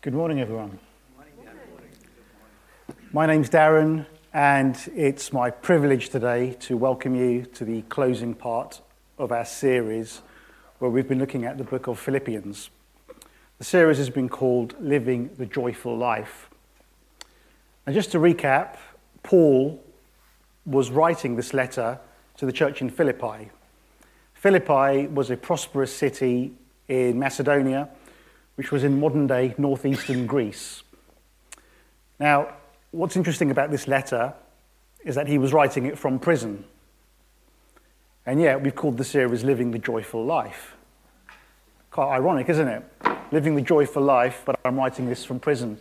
Good morning, everyone. Good morning. My name's Darren, and it's my privilege today to welcome you to the closing part of our series where we've been looking at the book of Philippians. The series has been called Living the Joyful Life. And just to recap, Paul was writing this letter to the church in Philippi. Philippi was a prosperous city in Macedonia, which was in modern day northeastern Greece. Now, what's interesting about this letter is that he was writing it from prison. And yet, we've called the series Living the Joyful Life. Quite ironic, isn't it? Living the joyful life, but I'm writing this from prison.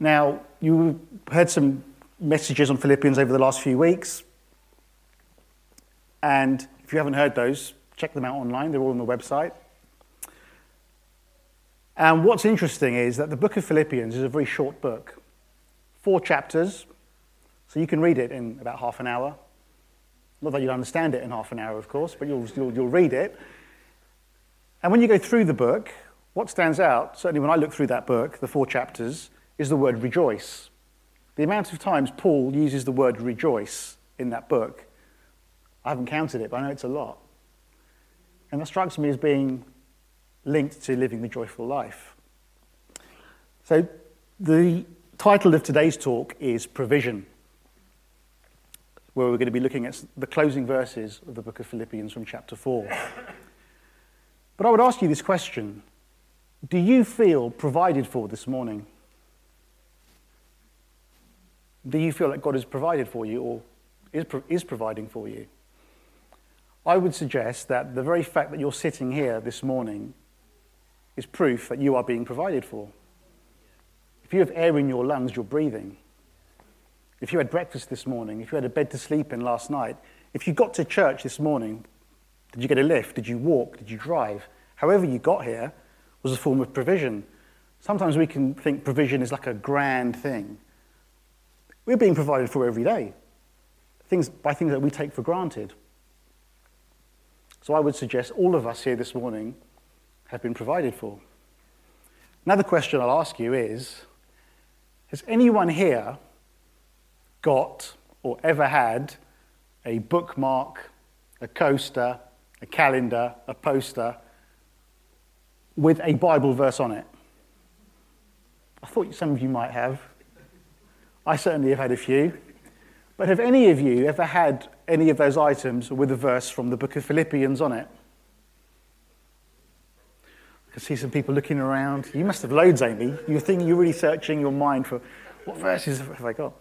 Now, you heard some messages on Philippians over the last few weeks. And if you haven't heard those, check them out online. They're all on the website. And what's interesting is that the book of Philippians is a very short book, four chapters, so you can read it in about half an hour. Not that you'll understand it in half an hour, of course, but you'll, you'll, you'll read it. And when you go through the book, what stands out, certainly when I look through that book, the four chapters, is the word rejoice. The amount of times Paul uses the word rejoice in that book, I haven't counted it, but I know it's a lot. And that strikes me as being linked to living the joyful life. So, the title of today's talk is Provision, where we're going to be looking at the closing verses of the book of Philippians from chapter 4. But I would ask you this question Do you feel provided for this morning? Do you feel that God has provided for you or is, is providing for you? I would suggest that the very fact that you're sitting here this morning is proof that you are being provided for. If you have air in your lungs, you're breathing. If you had breakfast this morning, if you had a bed to sleep in last night, if you got to church this morning, did you get a lift? Did you walk? Did you drive? However, you got here was a form of provision. Sometimes we can think provision is like a grand thing. We're being provided for every day things, by things that we take for granted. So I would suggest all of us here this morning have been provided for. Another question I'll ask you is Has anyone here got or ever had a bookmark, a coaster, a calendar, a poster with a Bible verse on it? I thought some of you might have. I certainly have had a few. But have any of you ever had any of those items with a verse from the book of Philippians on it? I can see some people looking around. You must have loads, Amy. You're thinking, you're really searching your mind for what verses have I got?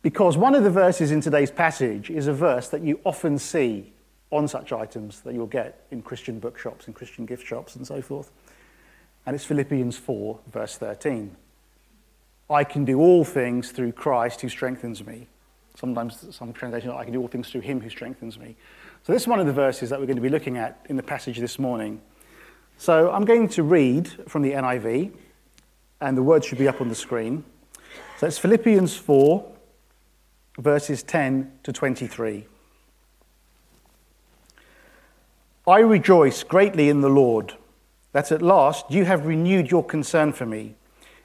Because one of the verses in today's passage is a verse that you often see on such items that you'll get in Christian bookshops and Christian gift shops and so forth. And it's Philippians 4, verse 13. I can do all things through Christ who strengthens me. Sometimes some translations, I can do all things through him who strengthens me. So this is one of the verses that we're going to be looking at in the passage this morning. So I'm going to read from the NIV, and the words should be up on the screen. So it's Philippians 4, verses 10 to 23. I rejoice greatly in the Lord that at last you have renewed your concern for me.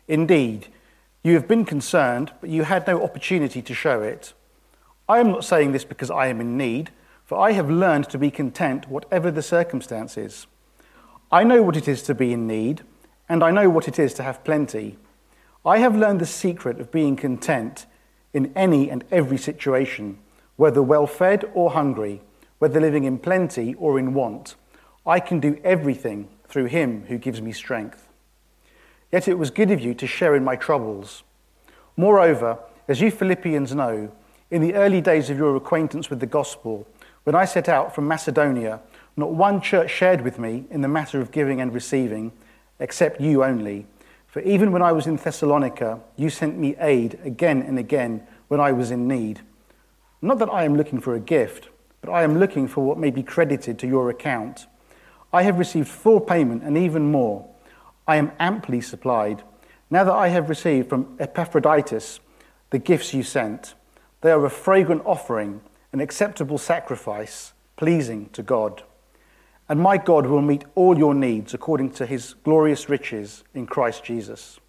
Indeed, you have been concerned, but you had no opportunity to show it. I am not saying this because I am in need, I have learned to be content whatever the circumstances. I know what it is to be in need, and I know what it is to have plenty. I have learned the secret of being content in any and every situation, whether well fed or hungry, whether living in plenty or in want. I can do everything through him who gives me strength. Yet it was good of you to share in my troubles. Moreover, as you Philippians know, in the early days of your acquaintance with the gospel, when I set out from Macedonia, not one church shared with me in the matter of giving and receiving, except you only. For even when I was in Thessalonica, you sent me aid again and again when I was in need. Not that I am looking for a gift, but I am looking for what may be credited to your account. I have received full payment and even more. I am amply supplied. Now that I have received from Epaphroditus the gifts you sent, they are a fragrant offering, an acceptable sacrifice, pleasing to God. And my God will meet all your needs according to his glorious riches in Christ Jesus.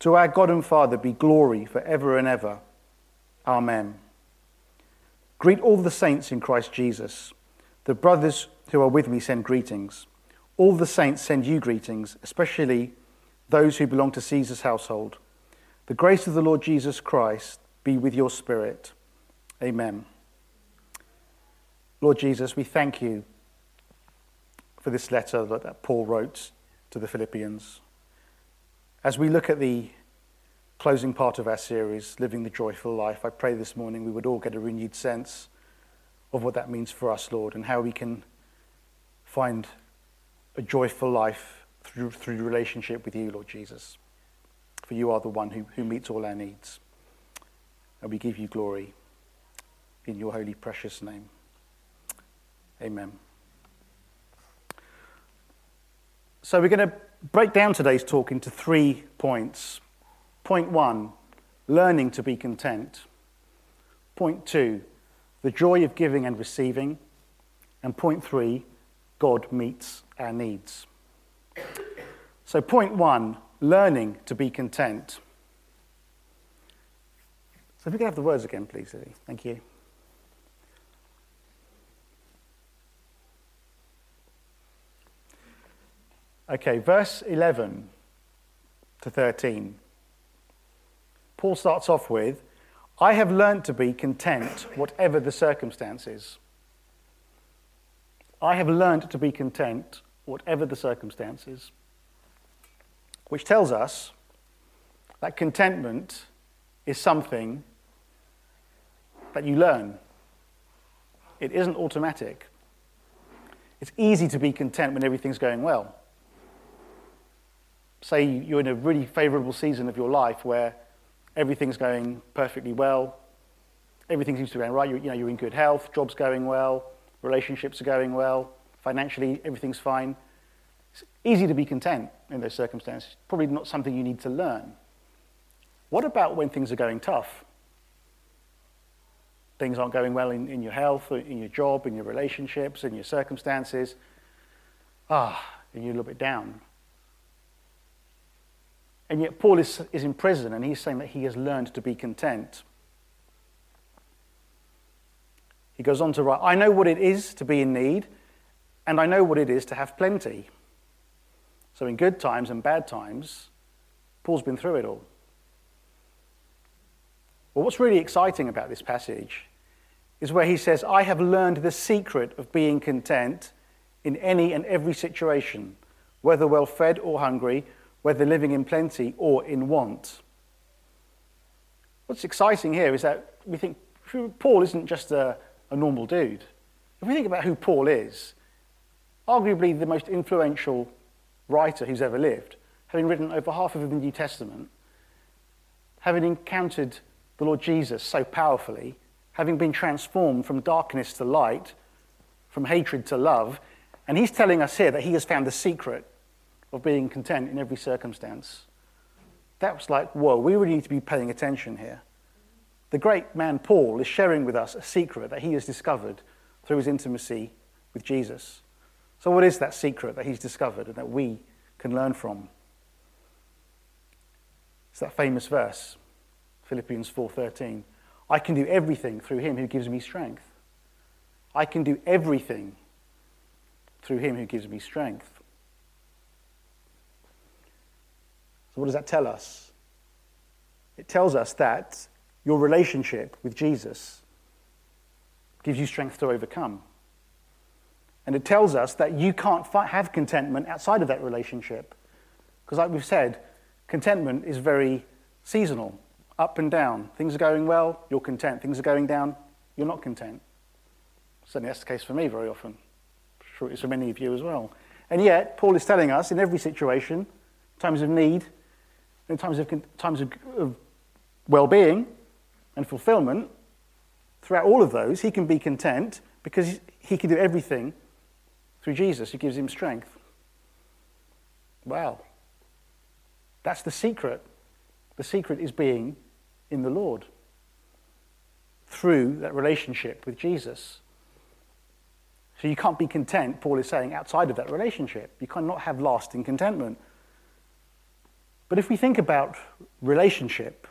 To our God and Father be glory for ever and ever. Amen. Greet all the saints in Christ Jesus. The brothers who are with me send greetings. All the saints send you greetings, especially those who belong to Caesar's household. The grace of the Lord Jesus Christ be with your spirit. Amen. Lord Jesus, we thank you for this letter that Paul wrote to the Philippians. As we look at the closing part of our series, Living the Joyful Life, I pray this morning we would all get a renewed sense of what that means for us, Lord, and how we can find a joyful life through, through relationship with you, Lord Jesus. For you are the one who, who meets all our needs. And we give you glory in your holy, precious name. Amen. So we're going to break down today's talk into three points. Point one, learning to be content. Point two, the joy of giving and receiving. And point three, God meets our needs. So, point one, learning to be content. So, if we could have the words again, please, Lily. Thank you. Okay, verse 11 to 13. Paul starts off with, I have learned to be content, whatever the circumstances. I have learned to be content, whatever the circumstances. Which tells us that contentment is something that you learn. It isn't automatic. It's easy to be content when everything's going well say you're in a really favorable season of your life where everything's going perfectly well, everything seems to be going right, you're, you know, you're in good health, job's going well, relationships are going well, financially everything's fine. It's easy to be content in those circumstances. Probably not something you need to learn. What about when things are going tough? Things aren't going well in, in your health, in your job, in your relationships, in your circumstances. Ah, and you're a little bit down. And yet, Paul is, is in prison and he's saying that he has learned to be content. He goes on to write I know what it is to be in need, and I know what it is to have plenty. So, in good times and bad times, Paul's been through it all. Well, what's really exciting about this passage is where he says, I have learned the secret of being content in any and every situation, whether well fed or hungry whether living in plenty or in want. What's exciting here is that we think Paul isn't just a, a normal dude. If we think about who Paul is, arguably the most influential writer who's ever lived, having written over half of the New Testament, having encountered the Lord Jesus so powerfully, having been transformed from darkness to light, from hatred to love, and he's telling us here that he has found the secret of being content in every circumstance. That was like, whoa, we really need to be paying attention here. The great man Paul is sharing with us a secret that he has discovered through his intimacy with Jesus. So, what is that secret that he's discovered and that we can learn from? It's that famous verse, Philippians 4:13. I can do everything through him who gives me strength. I can do everything through him who gives me strength. So, what does that tell us? It tells us that your relationship with Jesus gives you strength to overcome. And it tells us that you can't have contentment outside of that relationship. Because, like we've said, contentment is very seasonal, up and down. Things are going well, you're content. Things are going down, you're not content. Certainly, that's the case for me very often. I'm sure it's for many of you as well. And yet, Paul is telling us in every situation, times of need, in times of, times of, of well being and fulfillment, throughout all of those, he can be content because he can do everything through Jesus who gives him strength. Wow. That's the secret. The secret is being in the Lord through that relationship with Jesus. So you can't be content, Paul is saying, outside of that relationship. You cannot have lasting contentment. But if we think about relationship,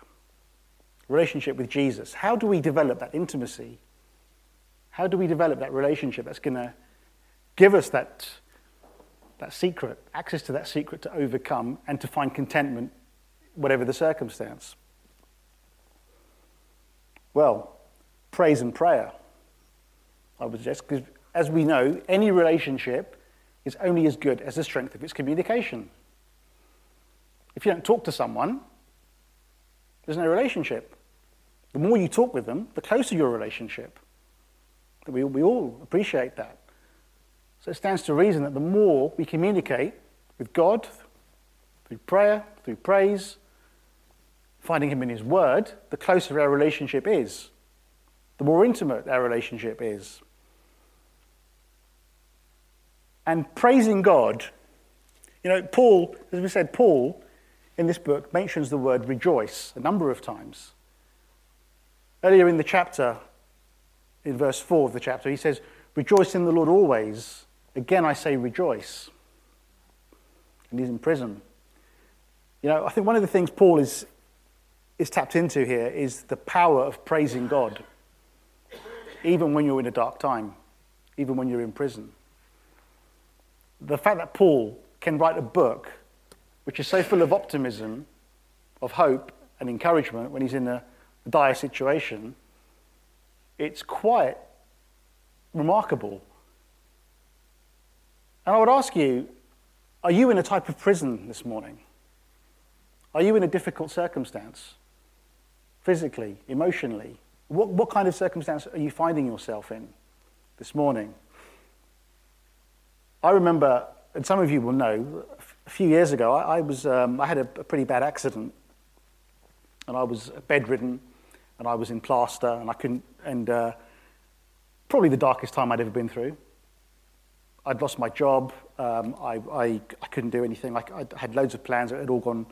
relationship with Jesus, how do we develop that intimacy? How do we develop that relationship that's going to give us that, that secret, access to that secret to overcome and to find contentment, whatever the circumstance? Well, praise and prayer. I would suggest, because as we know, any relationship is only as good as the strength of its communication. If you don't talk to someone, there's no relationship. The more you talk with them, the closer your relationship. We, we all appreciate that. So it stands to reason that the more we communicate with God through prayer, through praise, finding Him in His Word, the closer our relationship is, the more intimate our relationship is. And praising God, you know, Paul, as we said, Paul in this book mentions the word rejoice a number of times. Earlier in the chapter, in verse 4 of the chapter, he says, Rejoice in the Lord always. Again, I say rejoice. And he's in prison. You know, I think one of the things Paul is, is tapped into here is the power of praising God, even when you're in a dark time, even when you're in prison. The fact that Paul can write a book which is so full of optimism, of hope, and encouragement when he's in a dire situation, it's quite remarkable. And I would ask you are you in a type of prison this morning? Are you in a difficult circumstance? Physically, emotionally? What, what kind of circumstance are you finding yourself in this morning? I remember, and some of you will know, a few years ago, I, I was, um, I had a, a, pretty bad accident. And I was bedridden, and I was in plaster, and I couldn't, and uh, probably the darkest time I'd ever been through. I'd lost my job. Um, I, I, I, couldn't do anything. I, I, had loads of plans that had all gone,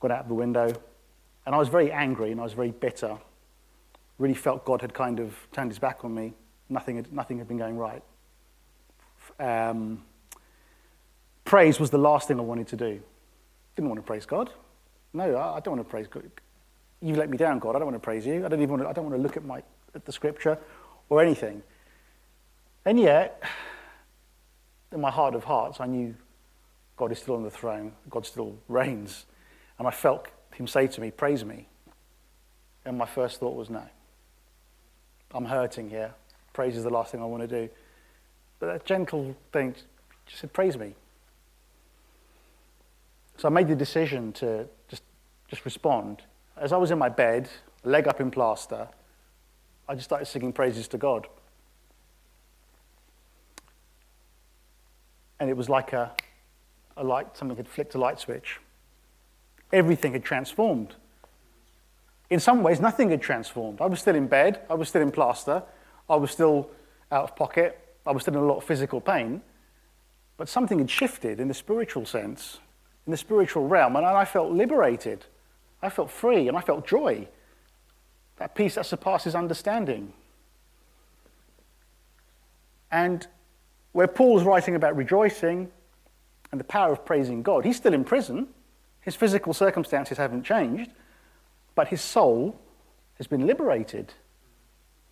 gone out the window. And I was very angry and I was very bitter. Really felt God had kind of turned his back on me. Nothing had, nothing had been going right. Um, praise was the last thing I wanted to do. Didn't want to praise God. No, I, don't want to praise God. You've let me down, God. I don't want to praise you. I don't even want to, I don't want to look at, my, at the scripture or anything. And yet, in my heart of hearts, I knew God is still on the throne, God still reigns. And I felt him say to me, Praise me. And my first thought was, No. I'm hurting here. Praise is the last thing I want to do. But that gentle thing just said, Praise me. So I made the decision to just, just respond. As I was in my bed, leg up in plaster, I just started singing praises to God. and it was like a, a light, something had flicked a light switch. Everything had transformed. In some ways, nothing had transformed. I was still in bed, I was still in plaster, I was still out of pocket, I was still in a lot of physical pain, but something had shifted in the spiritual sense, in the spiritual realm, and I felt liberated. I felt free, and I felt joy. That peace that surpasses understanding. And where Paul's writing about rejoicing and the power of praising God, he's still in prison. His physical circumstances haven't changed, but his soul has been liberated.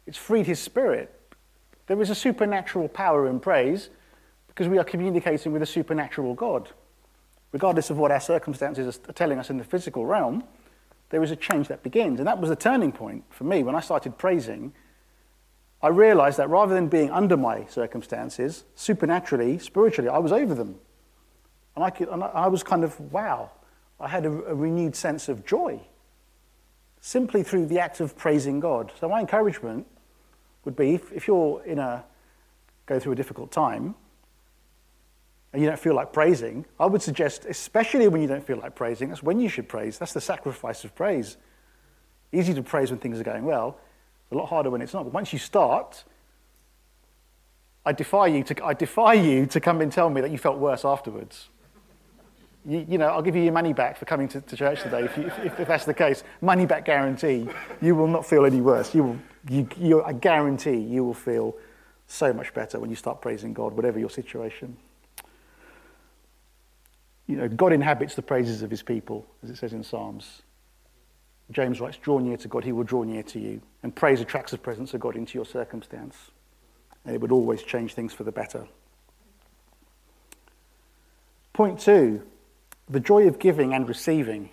It's freed his spirit. There is a supernatural power in praise because we are communicating with a supernatural God. Regardless of what our circumstances are telling us in the physical realm, there is a change that begins. And that was the turning point for me when I started praising I realized that rather than being under my circumstances, supernaturally, spiritually, I was over them. And I, could, and I was kind of, wow, I had a, a renewed sense of joy simply through the act of praising God. So, my encouragement would be if, if you're in a, go through a difficult time, and you don't feel like praising, I would suggest, especially when you don't feel like praising, that's when you should praise. That's the sacrifice of praise. Easy to praise when things are going well. A lot harder when it's not. But once you start, I defy you to, I defy you to come and tell me that you felt worse afterwards. You, you know, I'll give you your money back for coming to, to church today if, you, if, if, that's the case. Money back guarantee. You will not feel any worse. You will, you, you, I guarantee you will feel So much better when you start praising God, whatever your situation. You know, God inhabits the praises of his people, as it says in Psalms. James writes, Draw near to God, he will draw near to you. And praise attracts the presence of God into your circumstance. And it would always change things for the better. Point two the joy of giving and receiving.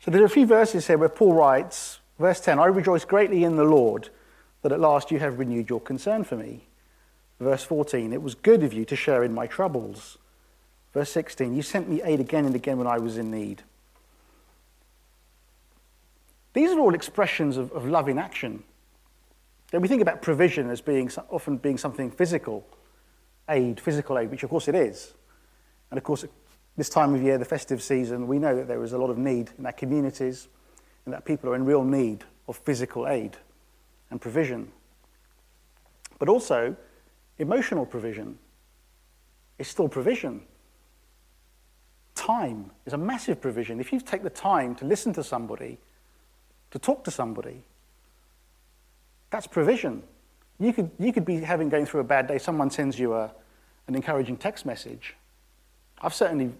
So there are a few verses here where Paul writes, verse 10, I rejoice greatly in the Lord that at last you have renewed your concern for me. Verse 14, it was good of you to share in my troubles. Verse 16, you sent me aid again and again when I was in need. These are all expressions of, of love in action. Then we think about provision as being often being something physical, aid, physical aid, which of course it is. And of course, this time of year, the festive season, we know that there is a lot of need in our communities and that people are in real need of physical aid and provision. But also, emotional provision is still provision. Time is a massive provision. If you take the time to listen to somebody, to talk to somebody. That's provision. You could, you could be having going through a bad day, someone sends you a, an encouraging text message. I've certainly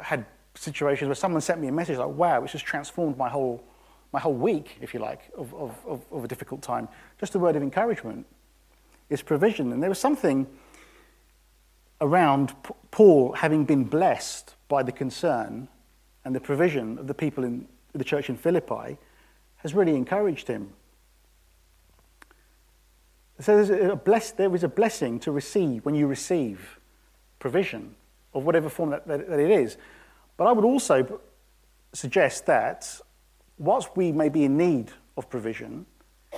had situations where someone sent me a message like, wow, it's just transformed my whole, my whole week, if you like, of, of, of, of a difficult time. Just a word of encouragement is provision. And there was something around Paul having been blessed by the concern and the provision of the people in the church in Philippi has really encouraged him. So a bless, there is a blessing to receive when you receive provision of whatever form that, that, that it is. But I would also suggest that whilst we may be in need of provision,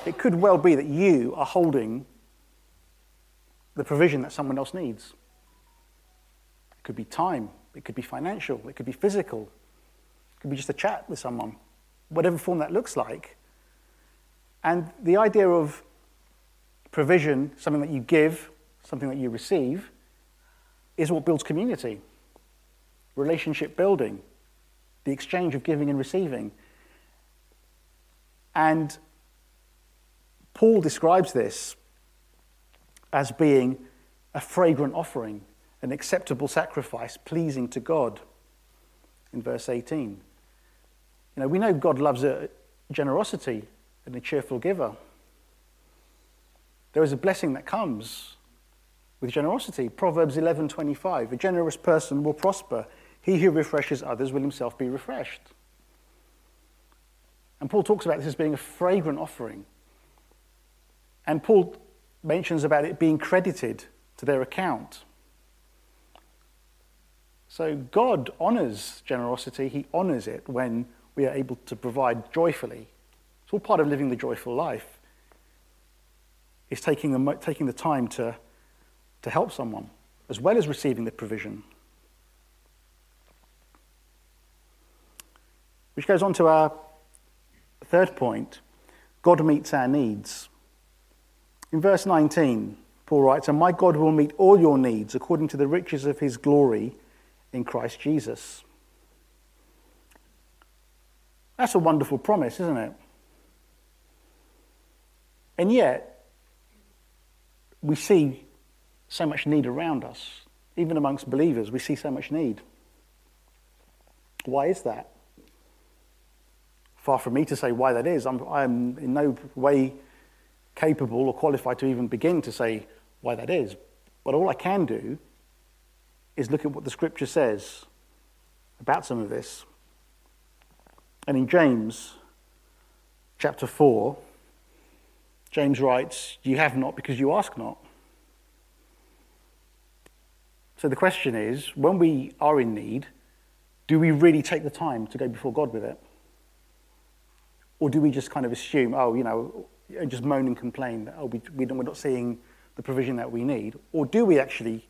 it could well be that you are holding the provision that someone else needs. It could be time, it could be financial, it could be physical, it could be just a chat with someone whatever form that looks like. And the idea of provision, something that you give, something that you receive, is what builds community, relationship building, the exchange of giving and receiving. And Paul describes this as being a fragrant offering, an acceptable sacrifice, pleasing to God, in verse 18. You know, we know God loves a generosity and a cheerful giver. There is a blessing that comes with generosity. Proverbs 11:25. A generous person will prosper. He who refreshes others will himself be refreshed. And Paul talks about this as being a fragrant offering. And Paul mentions about it being credited to their account. So God honors generosity. He honors it when we are able to provide joyfully. It's all part of living the joyful life. It's taking the, taking the time to, to help someone, as well as receiving the provision. Which goes on to our third point God meets our needs. In verse 19, Paul writes, And my God will meet all your needs according to the riches of his glory in Christ Jesus. That's a wonderful promise, isn't it? And yet, we see so much need around us. Even amongst believers, we see so much need. Why is that? Far from me to say why that is. I'm, I'm in no way capable or qualified to even begin to say why that is. But all I can do is look at what the scripture says about some of this. And in James chapter 4, James writes, You have not because you ask not. So the question is when we are in need, do we really take the time to go before God with it? Or do we just kind of assume, oh, you know, and just moan and complain that, oh, we, we we're not seeing the provision that we need? Or do we actually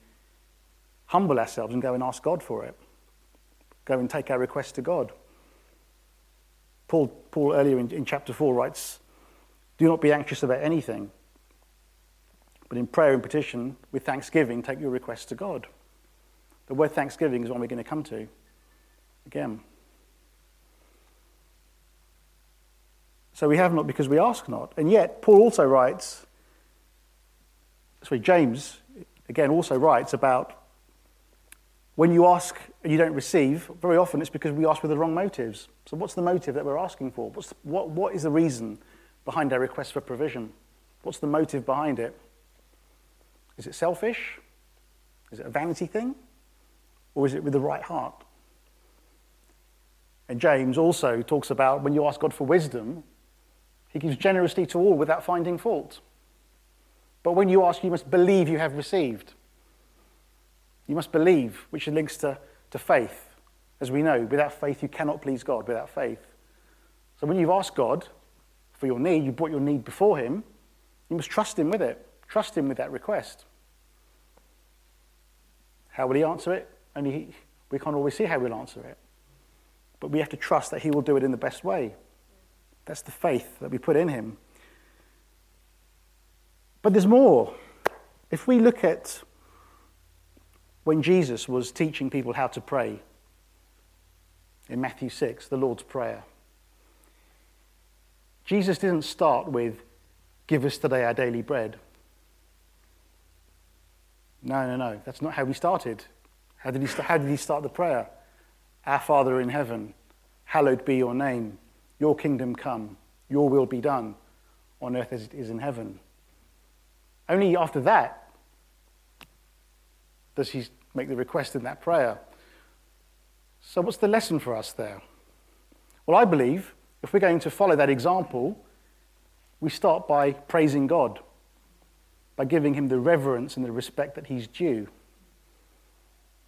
humble ourselves and go and ask God for it? Go and take our request to God? Paul, Paul earlier in, in chapter 4 writes, Do not be anxious about anything, but in prayer and petition, with thanksgiving, take your request to God. The word thanksgiving is one we're going to come to again. So we have not because we ask not. And yet, Paul also writes sorry, James, again, also writes about when you ask and you don't receive, very often it's because we ask with the wrong motives. So, what's the motive that we're asking for? What's the, what, what is the reason behind our request for provision? What's the motive behind it? Is it selfish? Is it a vanity thing? Or is it with the right heart? And James also talks about when you ask God for wisdom, he gives generously to all without finding fault. But when you ask, you must believe you have received. You must believe, which links to, to faith. As we know, without faith, you cannot please God without faith. So when you've asked God for your need, you brought your need before Him, you must trust Him with it. Trust Him with that request. How will He answer it? Only he, we can't always see how He'll answer it. But we have to trust that He will do it in the best way. That's the faith that we put in Him. But there's more. If we look at when Jesus was teaching people how to pray in Matthew 6, the Lord's Prayer, Jesus didn't start with, Give us today our daily bread. No, no, no. That's not how he started. How did he, st- how did he start the prayer? Our Father in heaven, hallowed be your name. Your kingdom come. Your will be done on earth as it is in heaven. Only after that does he make the request in that prayer. So, what's the lesson for us there? Well, I believe if we're going to follow that example, we start by praising God, by giving him the reverence and the respect that he's due.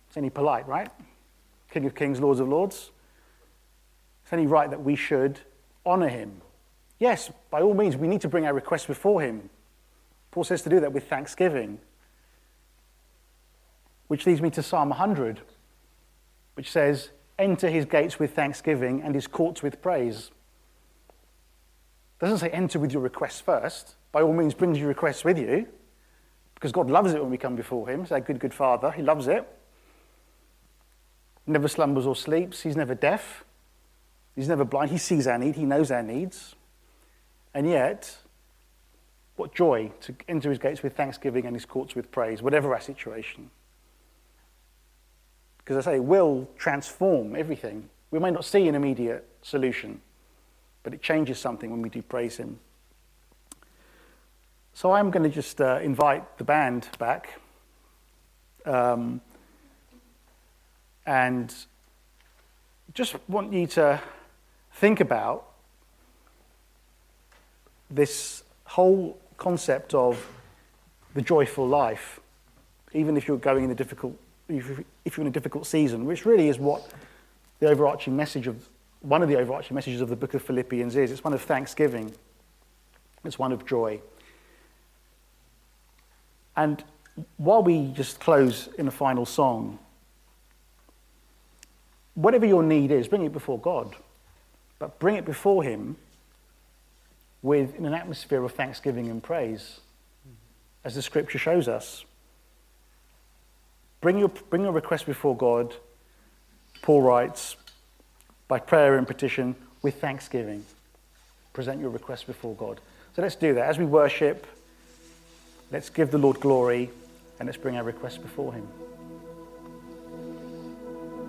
It's only polite, right? King of kings, Lords of lords. It's only right that we should honor him. Yes, by all means, we need to bring our requests before him. Paul says to do that with thanksgiving. Which leads me to Psalm 100, which says, Enter his gates with thanksgiving and his courts with praise. It doesn't say enter with your requests first. By all means, bring your requests with you, because God loves it when we come before him. He's our good, good Father. He loves it. Never slumbers or sleeps. He's never deaf. He's never blind. He sees our need. He knows our needs. And yet, what joy to enter his gates with thanksgiving and his courts with praise, whatever our situation. Because I say, will transform everything. We may not see an immediate solution, but it changes something when we do praise him. So I'm going to just uh, invite the band back. Um, and just want you to think about this whole concept of the joyful life, even if you're going in a difficult, if you're in a difficult season, which really is what the overarching message of one of the overarching messages of the book of Philippians is. It's one of thanksgiving. It's one of joy. And while we just close in a final song, whatever your need is, bring it before God, but bring it before Him with in an atmosphere of thanksgiving and praise, as the scripture shows us. Bring your, bring your request before God, Paul writes, by prayer and petition with thanksgiving. Present your request before God. So let's do that. As we worship, let's give the Lord glory and let's bring our requests before Him.